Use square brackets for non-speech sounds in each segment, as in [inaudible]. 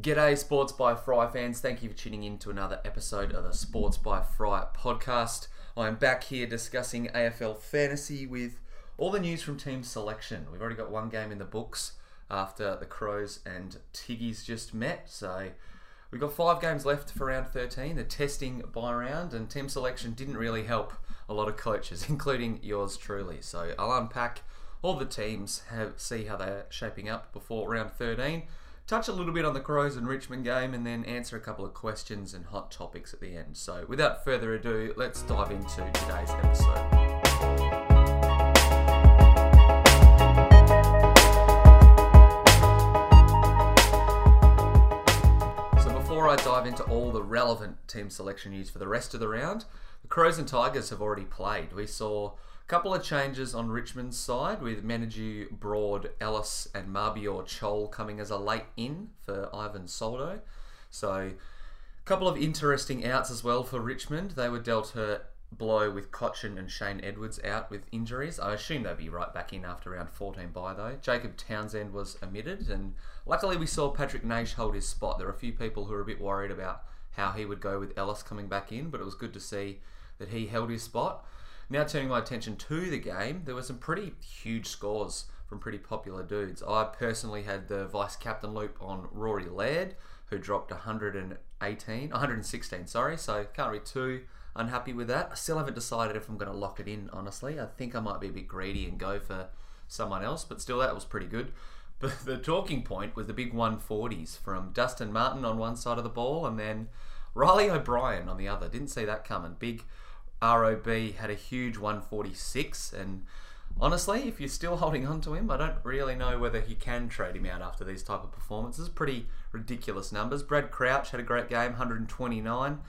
G'day, Sports by Fry fans. Thank you for tuning in to another episode of the Sports by Fry podcast. I am back here discussing AFL fantasy with all the news from team selection. We've already got one game in the books after the Crows and Tiggies just met. So we've got five games left for round 13, the testing bye round, and team selection didn't really help a lot of coaches, [laughs] including yours truly. So I'll unpack all the teams, have see how they're shaping up before round 13 touch a little bit on the Crows and Richmond game, and then answer a couple of questions and hot topics at the end. So, without further ado, let's dive into today's episode. So, before I dive into all the relevant team selection news for the rest of the round, the Crows and Tigers have already played. We saw couple of changes on Richmond's side with Menadue, Broad, Ellis, and Mabior Chol coming as a late in for Ivan Soldo. So, a couple of interesting outs as well for Richmond. They were dealt a blow with Cotchin and Shane Edwards out with injuries. I assume they'll be right back in after round 14 bye though. Jacob Townsend was omitted, and luckily we saw Patrick Naish hold his spot. There are a few people who are a bit worried about how he would go with Ellis coming back in, but it was good to see that he held his spot. Now turning my attention to the game, there were some pretty huge scores from pretty popular dudes. I personally had the vice captain loop on Rory Laird, who dropped 118, 116, sorry, so can't be too unhappy with that. I still haven't decided if I'm going to lock it in, honestly. I think I might be a bit greedy and go for someone else, but still, that was pretty good. [laughs] But the talking point was the big 140s from Dustin Martin on one side of the ball and then Reilly O'Brien on the other. Didn't see that coming. Big ROB had a huge 146, and honestly, if you're still [laughs] holding on to him, I don't really know whether he can trade him out after these type of performances. Pretty ridiculous numbers. Brad Crouch had a great game, 129.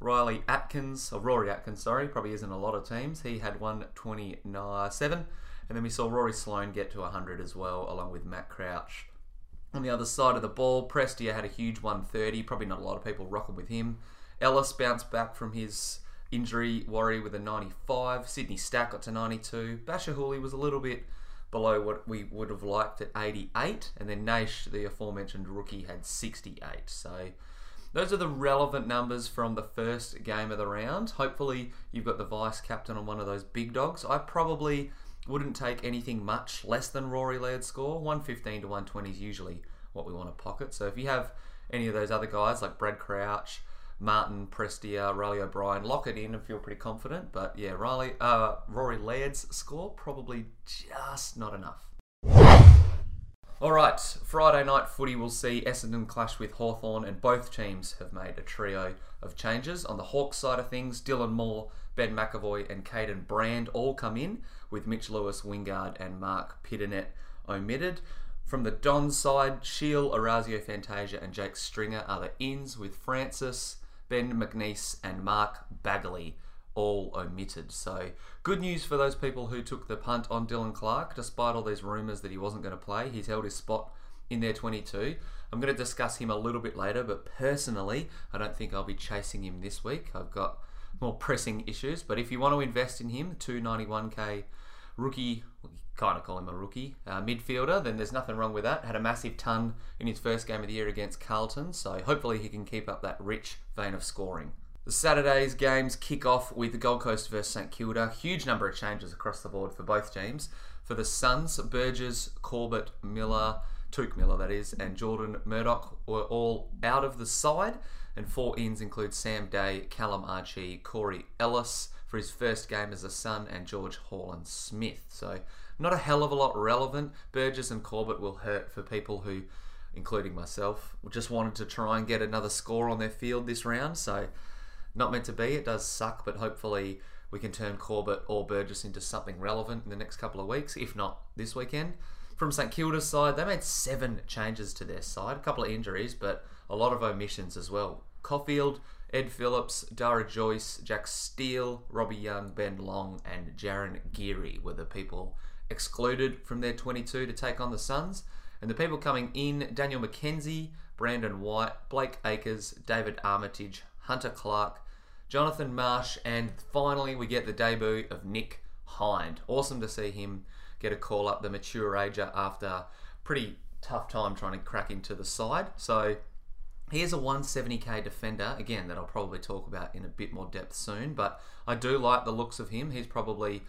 Riley Atkins, or Rory Atkins, sorry, probably isn't a lot of teams. He had 127. And then we saw Rory Sloane get to 100 as well, along with Matt Crouch. On the other side of the ball, Prestia had a huge 130. Probably not a lot of people rocking with him. Ellis bounced back from his injury worry with a 95. Sydney Stack got to 92. Bachar Houli was a little bit below what we would have liked at 88. And then Naish, the aforementioned rookie, had 68. So those are the relevant numbers from the first game of the round. Hopefully, you've got the vice captain on one of those big dogs. I probably wouldn't take anything much less than Rory Laird's score. 115 to 120 is usually what we want to pocket. So if you have any of those other guys like Brad Crouch, Martin, Prestia, Reilly O'Brien, lock it in and feel pretty confident. But yeah, Riley, uh, Rory Laird's score probably just not enough. All right, Friday night footy will see Essendon clash with Hawthorn, and both teams have made a trio of changes. On the Hawks side of things, Dylan Moore, Ben McAvoy, and Kaiden Brand all come in, with Mitch Lewis, Wingard, and Marc Pittonet omitted. From the Don side, Shiel, Orazio Fantasia, and Jake Stringer are the ins, with Francis, Ben McNiece, and Mark Baguley all omitted. So, good news for those people who took the punt on Dylan Clarke, despite all these rumours that he wasn't going to play. He's held his spot in their 22. I'm going to discuss him a little bit later, but personally, I don't think I'll be chasing him this week. I've got more pressing issues. But if you want to invest in him, 291k rookie, kind of call him a rookie, uh, midfielder, then there's nothing wrong with that. Had a massive ton in his first game of the year against Carlton, so hopefully he can keep up that rich vein of scoring. The Saturday's games kick off with the Gold Coast versus St Kilda. Huge number of changes across the board for both teams. For the Suns, Burgess, Corbett, Miller, Touk Miller that is, and Jordan Murdoch were all out of the side. And four ins include Sam Day, Callum Archie, Corey Ellis for his first game as a Sun, and George Horlin-Smith. So not a hell of a lot relevant. Burgess and Corbett will hurt for people who, including myself, just wanted to try and get another score on their field this round. So not meant to be. It does suck, but hopefully we can turn Corbett or Burgess into something relevant in the next couple of weeks, if not this weekend. From St Kilda's side, they made seven changes to their side, a couple of injuries, but a lot of omissions as well. Caulfield, Ed Phillips, Darragh Joyce, Jack Steele, Robbie Young, Ben Long, and Jarryn Geary were the people excluded from their 22 to take on the Suns. And the people coming in Daniel McKenzie, Brandon White, Blake Acres, David Armitage, Hunter Clark, Jonathan Marsh, and finally we get the debut of Nick Hind. Awesome to see him get a call up the mature ager after pretty tough time trying to crack into the side. So He is a 170k defender, again, that I'll probably talk about in a bit more depth soon, but I do like the looks of him. He's probably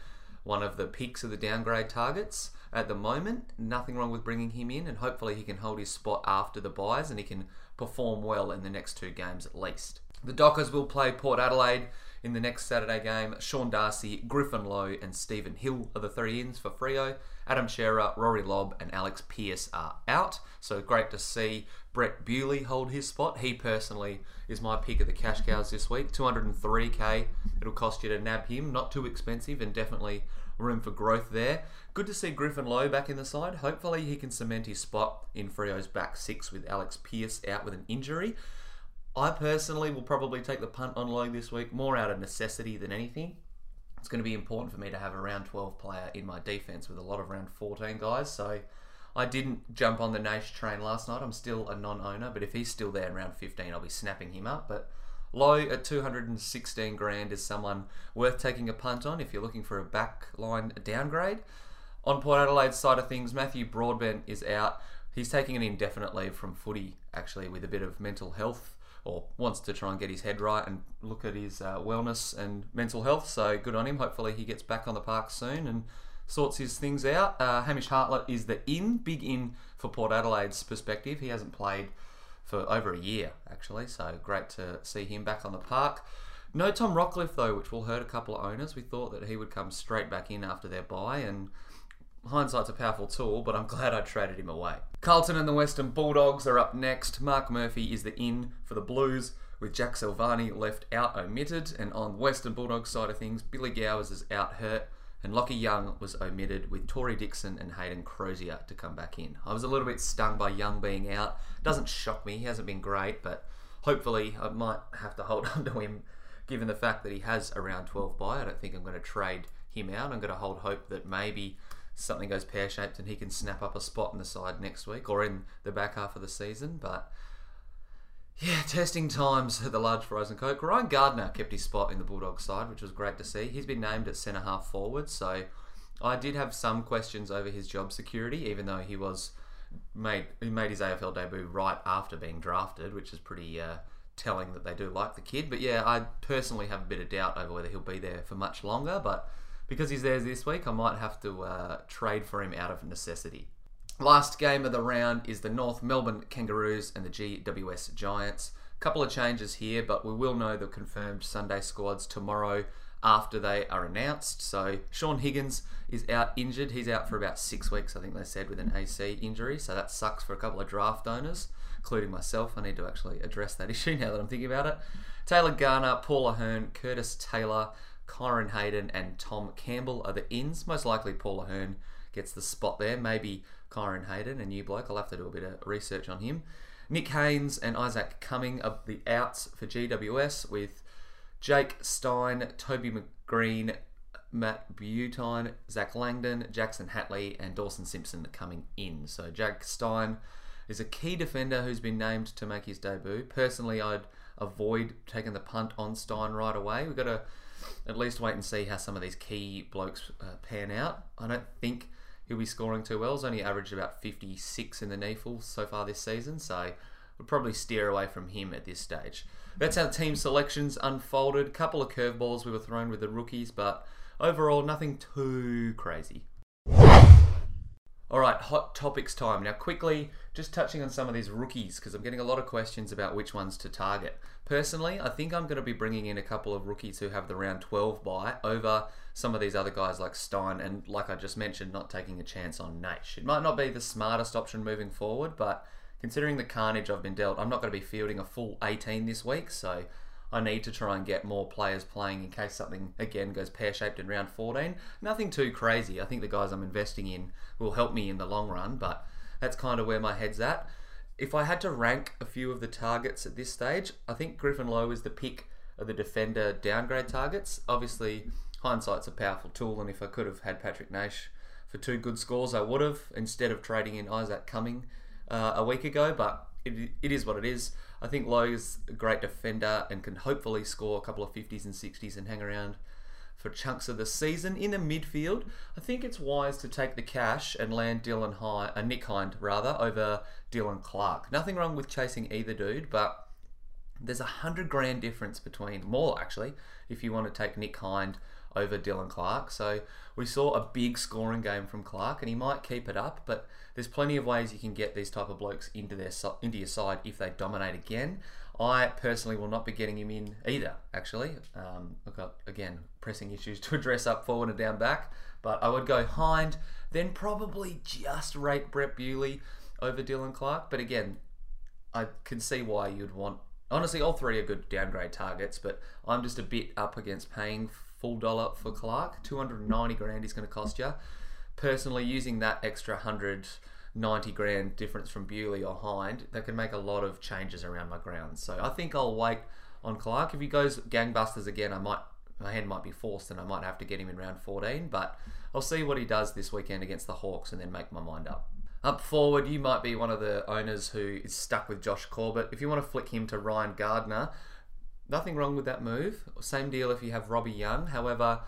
one of the peaks of the downgrade targets at the moment. Nothing wrong with bringing him in, and hopefully he can hold his spot after the byes and he can perform well in the next two games at least. The Dockers will play Port Adelaide in the next Saturday game. Sean Darcy, Griffin Logue, and Stephen Hill are the three ins for Freo. Adam Cerra, Rory Lobb, and Alex Pearce are out. So great to see Brett Bewley hold his spot. He personally is my pick of the cash cows this week. 203k. It'll cost you to nab him. Not too expensive and definitely room for growth there. Good to see Griffin Logue back in the side. Hopefully he can cement his spot in Freo's back six with Alex Pearce out with an injury. I personally will probably take the punt on Logue this week, more out of necessity than anything. It's going to be important for me to have a round 12 player in my defense with a lot of round 14 guys. So I didn't jump on the Naish train last night. I'm still a non owner, but if he's still there in round 15, I'll be snapping him up. But Logue at 216 grand is someone worth taking a punt on if you're looking for a backline downgrade. On Port Adelaide's side of things, Matthew Broadbent is out. He's taking an indefinite leave from footy, actually, with a bit of mental health or wants to try and get his head right and look at his uh, wellness and mental health. So good on him. Hopefully he gets back on the park soon and sorts his things out. Uh, Hamish Hartlett is the in, big in for Port Adelaide's perspective. He hasn't played for over a year actually, so great to see him back on the park. No Tom Rockliff though, which will hurt a couple of owners. We thought that he would come straight back in after their bye, and hindsight's a powerful tool, but I'm [laughs] glad I traded him away. Carlton and the Western Bulldogs are up next. Mark Murphy is the in for the Blues, with Jack Silvagni left out omitted. And on Western Bulldogs side of things, Billy Gowers is out hurt, and Lachie Young was omitted, with Tory Dickson and Hayden Crozier to come back in. I was a little bit stung by Young being out. Doesn't shock me, he hasn't been great, but hopefully I might have to hold [laughs] on to him given the fact that he has around 12 bye. I don't think I'm going to trade him out. I'm going to hold hope that maybe something goes pear shaped and he can snap up a spot in the side next week or in the back half of the season. But yeah, testing times at the large frozen coke. Ryan Gardner kept his spot in the Bulldogs side, which was great to see. He's been named at centre half forward, so I did have some questions over his job security, even though he was made he made his AFL debut right after being drafted, which is pretty uh, telling that they do like the kid. But yeah, I personally have a bit of doubt over whether he'll be there for much longer, but because he's there this week, I might have to uh, trade for him out of necessity. Last game of the round is the North Melbourne Kangaroos and the GWS Giants. A couple of changes here, but we will know the confirmed Sunday squads tomorrow after they are announced. So Sean Higgins is out injured. He's out for about six weeks, I think they said, with an AC injury. So that sucks for a couple of draft owners, including myself. I need to actually address that [laughs] issue now that I'm thinking about it. Taylor Garner, Paul Ahern, Curtis Taylor, Kyron Hayden and Tom Campbell are the ins. Most likely Paul Ahern gets the spot there. Maybe Kyron Hayden, a new bloke. I'll have to do a bit of research on him. Nick Haynes and Isaac Cumming are the outs for GWS with Jake Stein, Toby McGreen, Matt Buntine, Zac Langdon, Jackson Hately, and Dawson Simpson coming in. So Jake Stein is a key defender who's been named to make his debut. Personally, I'd avoid taking the punt on Stein right away. We've got to at least wait and see how some of these key blokes uh, pan out. I don't think he'll be scoring too well. He's only averaged about 56 in the NEAFL so far this season, so we'll probably steer away from him at this stage. That's how team selections unfolded. A couple of curveballs we were thrown with the rookies, but overall nothing too crazy. All right, hot topics time. Now, quickly, just touching on some of these rookies because I'm getting a lot of questions about which ones to target. Personally, I think I'm going to be bringing in a couple of rookies who have the round 12 bye over some of these other guys like Stein and, like I just mentioned, not taking a chance on Naish. It might not be the smartest option moving forward, but considering the carnage I've been dealt, I'm not going to be fielding a full 18 this week, so I need to try and get more players playing in case something again goes pear shaped in round 14. Nothing too crazy. I think the guys I'm investing in will help me in the long run, but that's kind of where my head's at. If I had to rank a few of the targets at this stage, I think Griffin Logue is the pick of the defender downgrade targets. Obviously, hindsight's a powerful tool, and if I could have had Patrick Naish for two good scores, I would have instead of trading in Isaac Cumming uh, a week ago. But it, it is what it is. I think Logue's a great defender and can hopefully score a couple of 50s and 60s and hang around for chunks of the season in the midfield, I think it's wise to take the cash and land Dylan Hind, uh, Nick Hind rather, over Dylan Clarke. Nothing wrong with chasing either dude, but there's a hundred grand difference between more actually if you want to take Nick Hind over Dylan Clarke. So we saw a big scoring game from Clarke, and he might keep it up. But there's plenty of ways you can get these type of blokes into their into your side if they dominate again. I personally will not be getting him in either. Actually, um, I've got again pressing issues [laughs] to address up forward and down back. But I would go Hind, then probably just rate Brett Bewley over Dylan Clarke. But again, I can see why you'd want. Honestly, all three are good downgrade targets, but I'm just a bit up against paying full dollar for Clarke. 290 grand he's going to cost you. Personally, using that extra 190 grand difference from Bewley or Hind, that can make a lot of changes around my grounds. So I think I'll wait on Clarke. If he goes gangbusters again, I might my hand might be forced and I might have to get him in round 14. But I'll see what he does this weekend against the Hawks and then make my mind up. Up forward, you might be one of the owners who is stuck with Josh Corbett. If you want to flick him to Ryan Gardner, Nothing wrong with that move. Same deal if you have Robbie Young. However,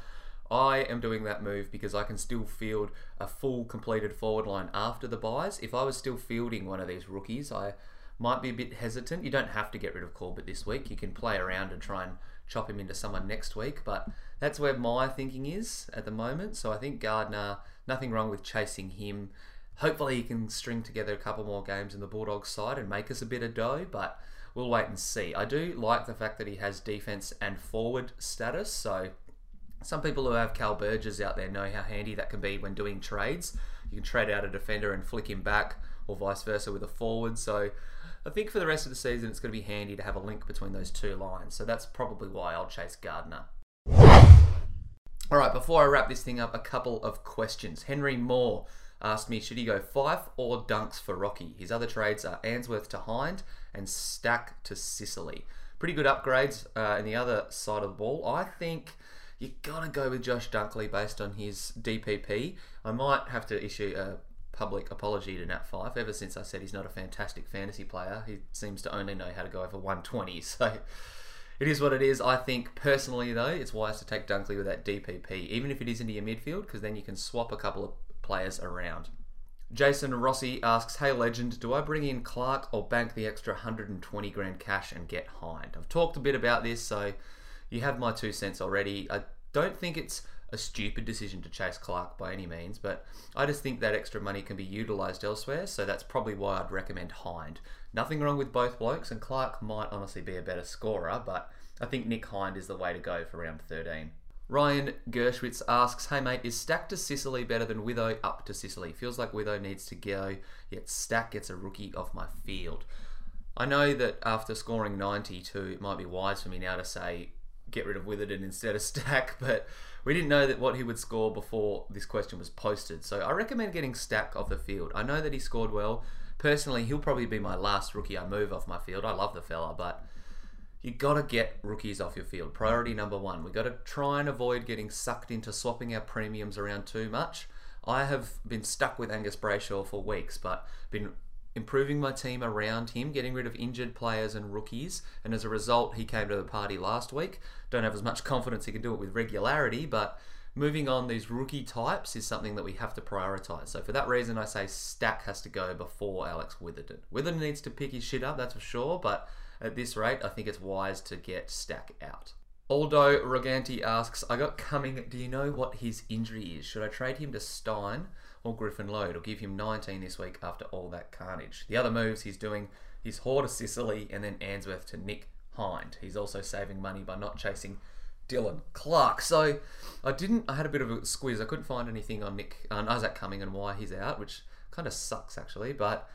I am doing that move because I can still field a full completed forward line after the byes. If I was still fielding one of these rookies, I might be a bit hesitant. You don't have to get rid of Corbett this week. You can play around and try and chop him into someone next week, but that's where my thinking is at the moment. So I think Gardner, nothing wrong with chasing him. Hopefully he can string together a couple more games in the Bulldogs side and make us a bit of dough, but we'll wait and see. I do like the fact that he has defense and forward status. So some people who have Cal Burgess out there know how handy that can be when doing trades. You can trade out a defender and flick him back, or vice versa with a forward. So I think for the rest of the season, it's going to be handy to have a link between those two lines. So that's probably why I'll chase Gardner. All right, before I wrap this thing up, a couple of questions. Henry Moore asked me, should he go Fyfe or Dunks for Rocky? His other trades are Ainsworth to Hind and Stack to Sicily. Pretty good upgrades uh, in the other side of the ball. I think you got to go with Josh Dunkley based on his DPP. I might have to issue a public apology to Nat Fyfe. Ever since I said he's not a fantastic fantasy player, he seems to only know how to go over 120. [laughs] So it is what it is. I think personally, though, it's wise to take Dunkley with that DPP, even if it is into your midfield, because then you can swap a couple of players around. Jason Rossi asks, Hey legend, do I bring in Clarke or bank the extra 120 grand cash and get Hind? I've talked a bit about this, so you have my two cents already. I don't think it's a stupid decision to chase Clarke by any means, but I just think that extra money can be utilised elsewhere, so that's probably why I'd recommend Hind. Nothing wrong with both blokes, and Clarke might honestly be a better scorer, but I think Nick Hind is the way to go for round 13. Ryan Gershwitz asks, Hey mate, is Stack to Sicily better than Witho up to Sicily? Feels like Witho needs to go, yet Stack gets a rookie off my field. I know that after scoring 92, it might be wise for me now to say get rid of Witherden instead of Stack, [laughs] but we didn't know that what he would score before this question was posted. So I recommend getting Stack off the field. I know that he scored well. Personally, he'll probably be my last rookie I move off my field. I love the fella, but you got to get rookies off your field. Priority number one. We've got to try and avoid getting sucked into swapping our premiums around too much. I have been stuck with Angus Brayshaw for weeks, but been improving my team around him, getting rid of injured players and rookies, and as a result, he came to the party last week. Don't have as much [laughs] confidence he can do it with regularity, but moving on these rookie types is something that we have to prioritize. So for that reason, I say Stack has to go before Alex Witherden. Witherden needs to pick his shit up, that's for sure, but at this rate, I think it's wise to get Stack out. Aldo Roganti asks, I got Cumming. Do you know what his injury is? Should I trade him to Stein or Griffin Logue? It'll give him 19 this week after all that carnage. The other moves he's doing, he's Hoare to Sicily and then Ainsworth to Nick Hind. He's also saving money by not chasing Dylan Clarke. So I didn't. I had a bit of a squeeze. I couldn't find anything on Nick on Isaac Cumming and why he's out, which kind of sucks actually. But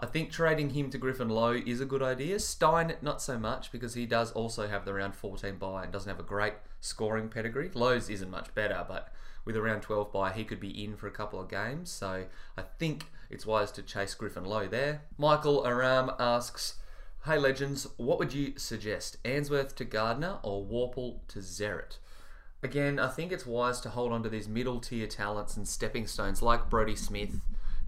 I think trading him to Griffin Logue is a good idea. Stein, not so much because he does also have the round 14 bye and doesn't have a great scoring pedigree. Logue's isn't much better, but with a round 12 bye, he could be in for a couple of games. So I think it's wise to chase Griffin Logue there. Michael Aram asks, Hey legends, what would you suggest? Ainsworth to Gardner or Worpel to Zeret? Again, I think it's wise to hold on to these middle tier talents and stepping stones like Brodie Smith,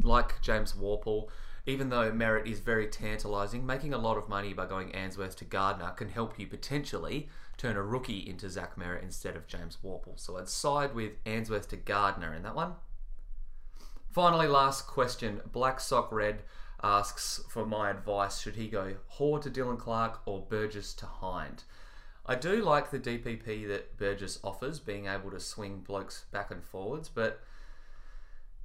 like James Worpel even though Merrett is very tantalising, making a lot of money by going Ainsworth to Gardner can help you potentially turn a rookie into Zach Merrett instead of James Worpel. So I'd side with Ainsworth to Gardner in that one. Finally, last question. Black Sock Red asks for my advice. Should he go Hoare to Dylan Clarke or Burgess to Hind? I do like the DPP that Burgess offers, being able to swing blokes back and forwards, but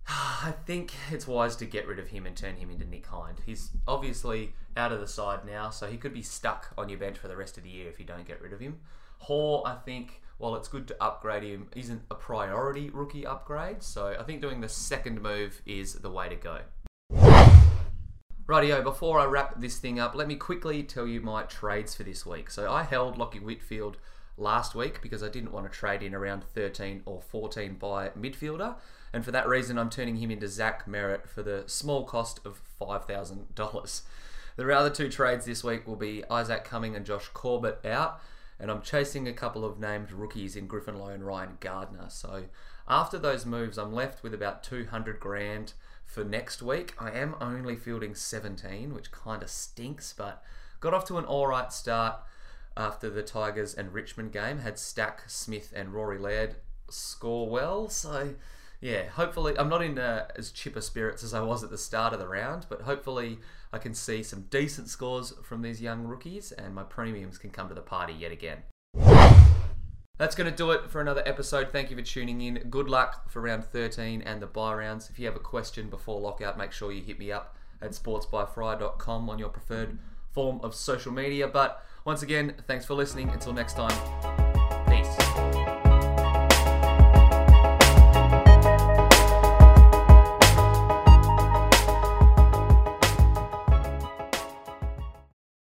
I think it's wise to get rid of him and turn him into Nick Hind. He's obviously out of the side now, so he could be stuck on your bench for the rest of the year if you don't get rid of him. Hoare, I think, while it's good to upgrade him, isn't a priority rookie upgrade, so I think doing the second move is the way to go. Rightio, before I wrap this thing up, let me quickly tell you my trades for this week. So I held Lachie Whitfield last week because I didn't want to trade in around 13 or 14 bye midfielder. And for that reason, I'm turning him into Zach Merrett for the small cost of $5,000. The other two trades this week will be Isaac Cumming and Josh Corbett out. And I'm chasing a couple of named rookies in Griffin Logue and Ryan Gardner. So after those moves, I'm left with about 200 grand for next week. I am only fielding 17, which kind of stinks, but got off to an alright start after the Tigers and Richmond game. Had Stack, Smith, and Rory Laird score well. So yeah, hopefully I'm not in uh, as chipper spirits as I was at the start of the round, but hopefully I can see some decent scores from these young rookies and my premiums can come to the party yet again. That's going to do it for another episode. Thank you for tuning in. Good luck for round 13 and the bye rounds. If you have a question before lockout, make sure you hit me up at sportsbyfry.com on your preferred form of social media. But once again, thanks for listening. Until next time.